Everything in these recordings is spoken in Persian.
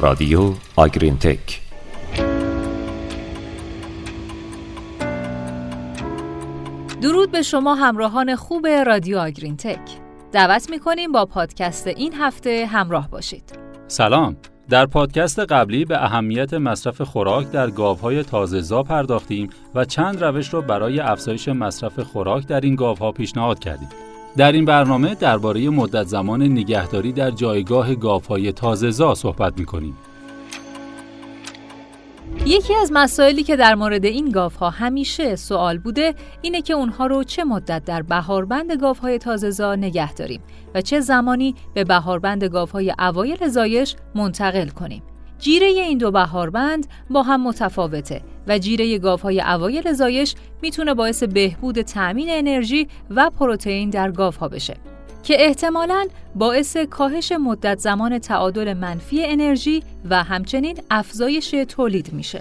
رادیو آگرین تک. درود به شما همراهان خوب رادیو آگرین تک. دعوت می‌کنیم با پادکست این هفته همراه باشید. سلام. در پادکست قبلی به اهمیت مصرف خوراک در گاوهای تازه‌زا پرداختیم و چند روش را برای افزایش مصرف خوراک در این گاوها پیشنهاد کردیم. در این برنامه درباره مدت زمان نگهداری در جایگاه گاوهای تازه‌زا صحبت می‌کنیم. یکی از مسائلی که در مورد این گاوها همیشه سوال بوده اینه که اونها رو چه مدت در بهاربند گاوهای تازه‌زا نگه داریم و چه زمانی به بهاربند گاوهای اوایل زایش منتقل کنیم. جیره این دو بهاربند با هم متفاوته و جیره گاوهای اوایل زایش می‌تونه باعث بهبود تأمین انرژی و پروتئین در گاوها بشه. که احتمالاً باعث کاهش مدت زمان تعادل منفی انرژی و همچنین افزایش تولید میشه.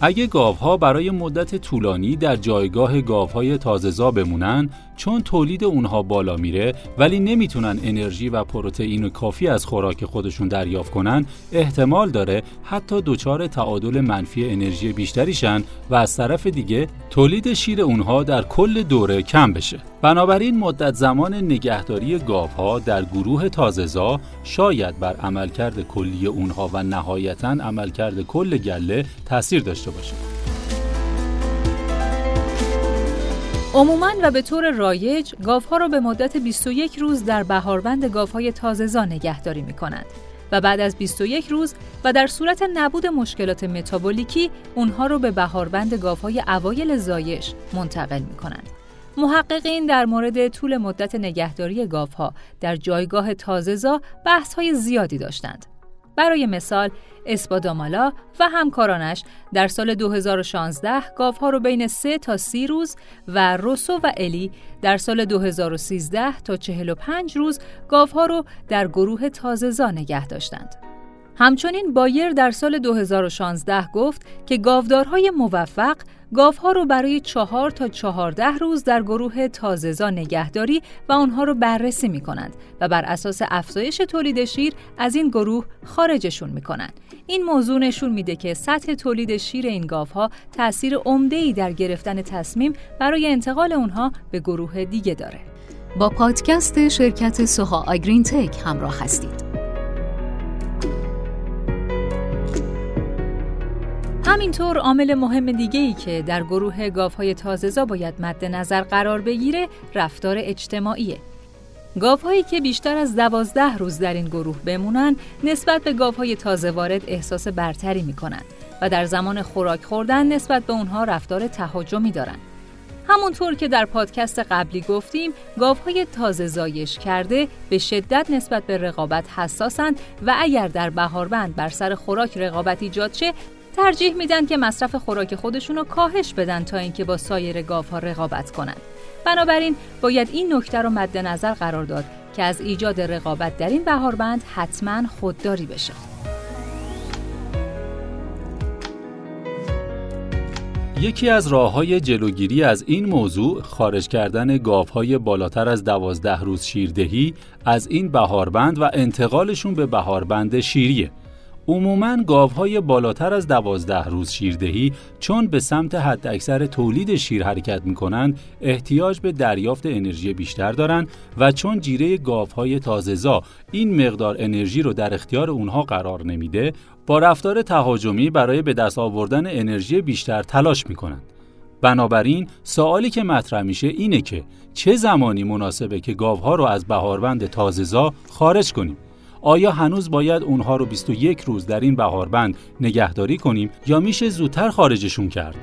اگه گاوها برای مدت طولانی در جایگاه گاوهای تازه‌زا بمونن چون تولید اونها بالا میره ولی نمی‌تونن انرژی و پروتئین کافی از خوراک خودشون دریافت کنن احتمال داره حتی دچار تعادل منفی انرژی بیشتریشن و از طرف دیگه تولید شیر اونها در کل دوره کم بشه. بنابراین مدت زمان نگهداری گاوها در گروه تازه‌زا شاید بر عملکرد کلی اونها و نهایتا عملکرد کل گله تاثیر داشته باشه. عموما و به طور رایج گاوها را به مدت 21 روز در بهاربند گاوهای تازه‌زا نگهداری می‌کنند و بعد از 21 روز و در صورت نبود مشکلات متابولیکی اونها رو به بهاربند گاوهای اوایل زایش منتقل می‌کنند. محققین در مورد طول مدت نگهداری گاوها در جایگاه تازه‌زا بحث‌های زیادی داشتند. برای مثال اسپادامالا و همکارانش در سال 2016 گاوها رو بین 3 تا 30 روز و روسو و الی در سال 2013 تا 45 روز گاوها رو در گروه تازه‌زا نگه داشتند. همچنین بایر در سال 2016 گفت که گاودارهای موفق گاوها رو برای چهار تا چهارده روز در گروه تازهزا نگهداری و آنها رو بررسی می کنند و بر اساس افزایش تولید شیر از این گروه خارجشون می کنند. این موضوع نشون میده که سطح تولید شیر این گاوها تاثیر عمده‌ای در گرفتن تصمیم برای انتقال اونها به گروه دیگه داره. با پادکست شرکت سوها آگرین تک همراه هستید. همینطور عامل مهم دیگه ای که در گروه گاوهای تازه‌زا باید مد نظر قرار بگیره رفتار اجتماعیه. گاوهایی که بیشتر از دوازده روز در این گروه بمونن نسبت به گاوهای تازه وارد احساس برتری می‌کنن و در زمان خوراک خوردن نسبت به اونها رفتار تهاجمی دارن. همونطور که در پادکست قبلی گفتیم گاوهای تازه زایش کرده به شدت نسبت به رقابت حساسند و اگر در بهاربند بر سر خوراک رقابت ایجاد شه ترجیح میدن که مصرف خوراک خودشون رو کاهش بدن تا اینکه با سایر گاوها رقابت کنند. بنابراین باید این نکته رو مد نظر قرار داد که از ایجاد رقابت در این بهاربند حتما خودداری بشه. یکی از راه های جلوگیری از این موضوع خارج کردن گاوهای بالاتر از دوازده روز شیردهی از این بهاربند و انتقالشون به بهاربند شیریه عموماً گاوهای بالاتر از دوازده روز شیردهی چون به سمت حد اکثر تولید شیر حرکت می کنند احتیاج به دریافت انرژی بیشتر دارند و چون جیره گاوهای تازهزا این مقدار انرژی رو در اختیار اونها قرار نمیده با رفتار تهاجمی برای به دست آوردن انرژی بیشتر تلاش می کنند. بنابراین سوالی که مطرح میشه اینه که چه زمانی مناسبه که گاوها رو از بهاربند تازهزا خارج کنیم آیا هنوز باید اونها رو 21 روز در این بهاربند نگهداری کنیم یا میشه زودتر خارجشون کرد؟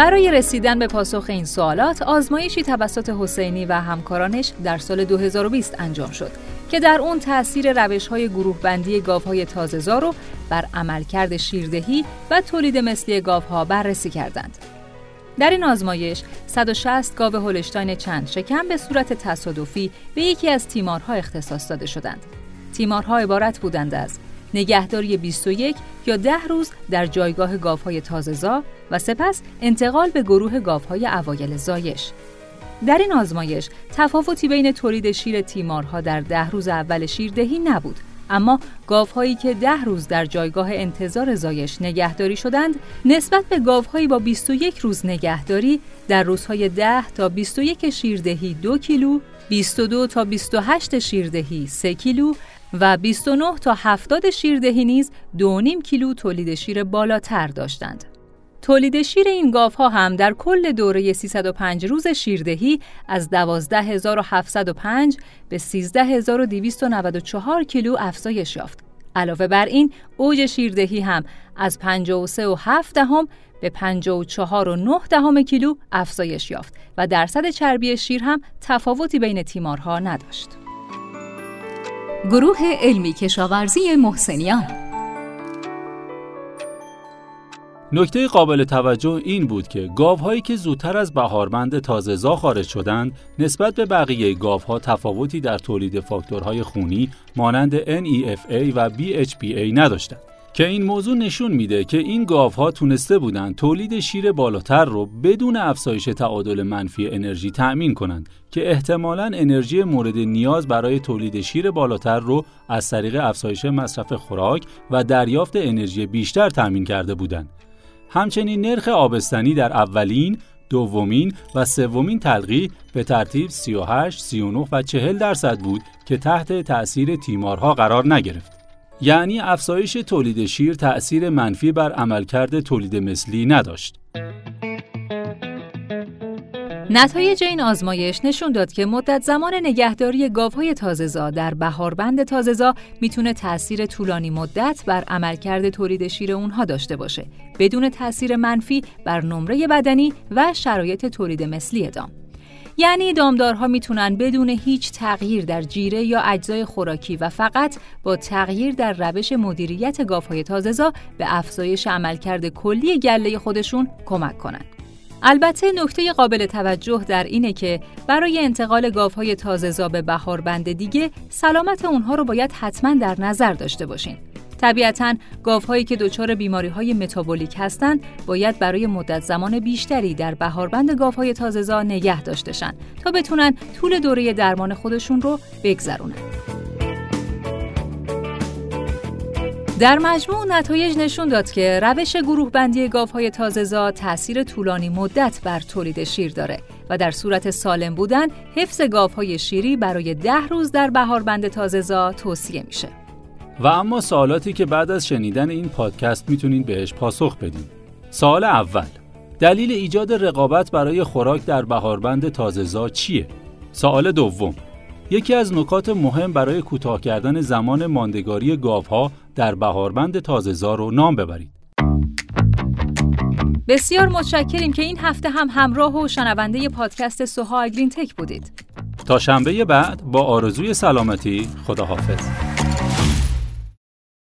برای رسیدن به پاسخ این سوالات آزمایشی توسط حسینی و همکارانش در سال 2020 انجام شد که در اون تاثیر روش های گروه بندی گاف های تازه رو بر عملکرد شیردهی و تولید مثلی گاف ها بررسی کردند. در این آزمایش 160 گاو هولشتاین چند شکم به صورت تصادفی به یکی از تیمارها اختصاص داده شدند. تیمارها عبارت بودند از نگهداری 21 یا 10 روز در جایگاه گاوهای تازه‌زا و سپس انتقال به گروه گاوهای اوایل زایش. در این آزمایش تفاوتی بین تولید شیر تیمارها در ده روز اول شیردهی نبود اما گاوهایی که ده روز در جایگاه انتظار زایش نگهداری شدند نسبت به گاوهایی با 21 روز نگهداری در روزهای 10 تا 21 شیردهی دو کیلو 22 تا 28 شیردهی 3 کیلو و 29 تا 70 شیردهی نیز 2.5 کیلو تولید شیر بالاتر داشتند. تولید شیر این ها هم در کل دوره 305 روز شیردهی از 12705 به 13294 کیلو افزایش یافت. علاوه بر این اوج شیردهی هم از 53 و 7 دهم به 54 و 9 دهم کیلو افزایش یافت و درصد چربی شیر هم تفاوتی بین تیمارها نداشت. گروه علمی کشاورزی محسنیان نکته قابل توجه این بود که گاوهایی که زودتر از بهاربند تازهزا خارج شدند نسبت به بقیه گاوها تفاوتی در تولید فاکتورهای خونی مانند NEFA و BHPA نداشتند که این موضوع نشون میده که این گاوها تونسته بودند تولید شیر بالاتر رو بدون افزایش تعادل منفی انرژی تأمین کنند که احتمالا انرژی مورد نیاز برای تولید شیر بالاتر رو از طریق افزایش مصرف خوراک و دریافت انرژی بیشتر تأمین کرده بودند. همچنین نرخ آبستنی در اولین، دومین و سومین تلقی به ترتیب 38, 39 و 40 درصد بود که تحت تأثیر تیمارها قرار نگرفت. یعنی افزایش تولید شیر تأثیر منفی بر عملکرد تولید مثلی نداشت. نتایج این آزمایش نشون داد که مدت زمان نگهداری گاوهای تازهزا در بهاربند تازهزا می‌تونه تاثیر طولانی مدت بر عملکرد تولید شیر اونها داشته باشه بدون تاثیر منفی بر نمره بدنی و شرایط تولید مثلی دام. یعنی دامدارها می‌تونن بدون هیچ تغییر در جیره یا اجزای خوراکی و فقط با تغییر در روش مدیریت گاوهای تازهزا به افزایش عملکرد کلی گله خودشون کمک کنند. البته نکته قابل توجه در اینه که برای انتقال گاوهای تازهزا به بهاربند دیگه سلامت اونها رو باید حتما در نظر داشته باشین. طبیعتا گاوهایی که دچار بیماری های متابولیک هستند باید برای مدت زمان بیشتری در بهاربند گاوهای تازهزا نگه داشتهشن تا بتونن طول دوره درمان خودشون رو بگذرونن. در مجموع نتایج نشون داد که روش گروه بندی گاوهای تازهزا تاثیر طولانی مدت بر تولید شیر داره و در صورت سالم بودن حفظ گاوهای شیری برای ده روز در بهاربند تازهزا توصیه میشه. و اما سوالاتی که بعد از شنیدن این پادکست می‌تونین بهش پاسخ بدین. سوال اول دلیل ایجاد رقابت برای خوراک در بهاربند تازهزا چیه؟ سوال دوم یکی از نکات مهم برای کوتاه کردن زمان ماندگاری گاوها در بهاربند تازهزا رو نام ببرید. بسیار متشکریم که این هفته هم همراه و شنونده پادکست سوها اگرین تک بودید. تا شنبه بعد با آرزوی سلامتی خداحافظ.